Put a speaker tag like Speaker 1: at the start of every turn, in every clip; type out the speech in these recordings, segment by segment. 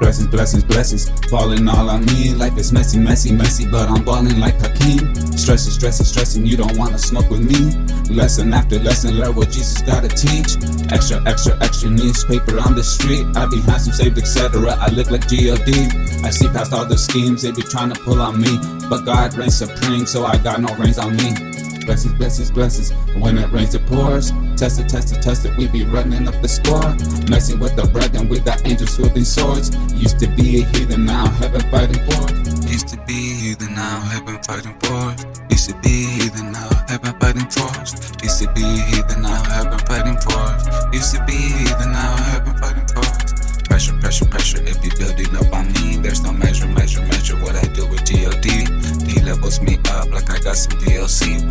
Speaker 1: Blessings, blessings, blessings. Falling all on me. Life is messy, messy, messy, but I'm balling like Hakeem. Stressing, stressing, stressing. You don't wanna smoke with me. Lesson after lesson, learn what Jesus gotta teach. Extra, extra, extra newspaper on the street. I be handsome, saved, etc. I look like G.O.D. I see past all the schemes they be trying to pull on me. But God reigns supreme, so I got no reins on me. Blessings, blessings, blessings. When it rains, it pours. Test it, test it, test it. We be running up the score. Messing with the brethren, we got angels wielding swords. Used to be a heathen, now heaven fighting for.
Speaker 2: Used to be a heathen, now heaven fighting for. Used to be a heathen, now heaven fighting for. Used to be heathen, now heaven fighting for. Used to be a heathen, now heaven fighting for. Pressure, pressure, pressure. If you building up on me, there's no measure, measure, measure. What I do with God, he levels me up like I got some DLC.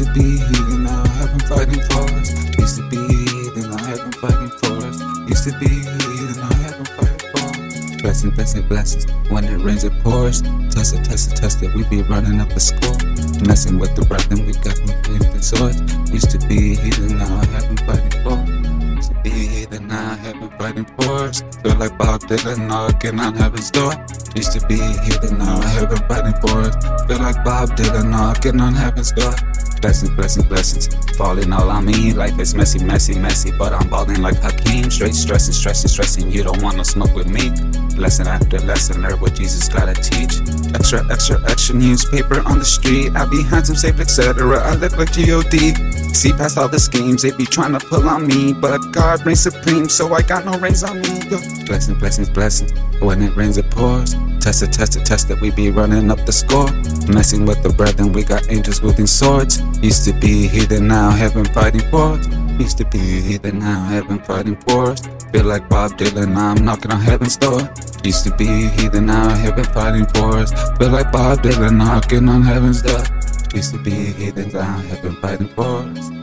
Speaker 2: Used to be heathen, now heaven fighting for us. Used to be heathen, now heaven fighting for us. Used to be heathen, now heaven fighting for us. Blessing, blessing, blessings. When it rains, it pours. Test it, test it, test it. We be running up the score. Messing with the brethren, we got them flaming swords. Used to be heathen, now heaven fighting for us. Used to be heathen, now heaven fighting for us. Feel like Bob Dylan knocking on heaven's door. Used to be heathen, now heaven fighting for us. Feel like Bob Dylan knocking on heaven's door. Blessings, blessings, blessings. Falling all on me. Life is messy, messy, messy. But I'm balling like Hakeem. Straight stressing, stressing, stressing. You don't wanna smoke with me. Lesson after lesson, learn what Jesus gotta teach. Extra, extra, extra newspaper on the street. I be handsome, safe, etc. I look like G.O.D. See past all the schemes they be trying to pull on me. But God reigns supreme, so I got no reins on me. Yo. Blessings, blessings, blessings. When it rains, it pours. Test it, test it, test it. We be running up the score. Messing with the brethren, we got angels wielding swords. Used to be heathen, now heaven fighting for us. Used to be heathen, now heaven fighting for us. Feel like Bob Dylan, I'm knocking on heaven's door. Used to be heathen, now been fighting for us. Feel like Bob Dylan, knocking on heaven's door. Used to be heathen, now been fighting for us.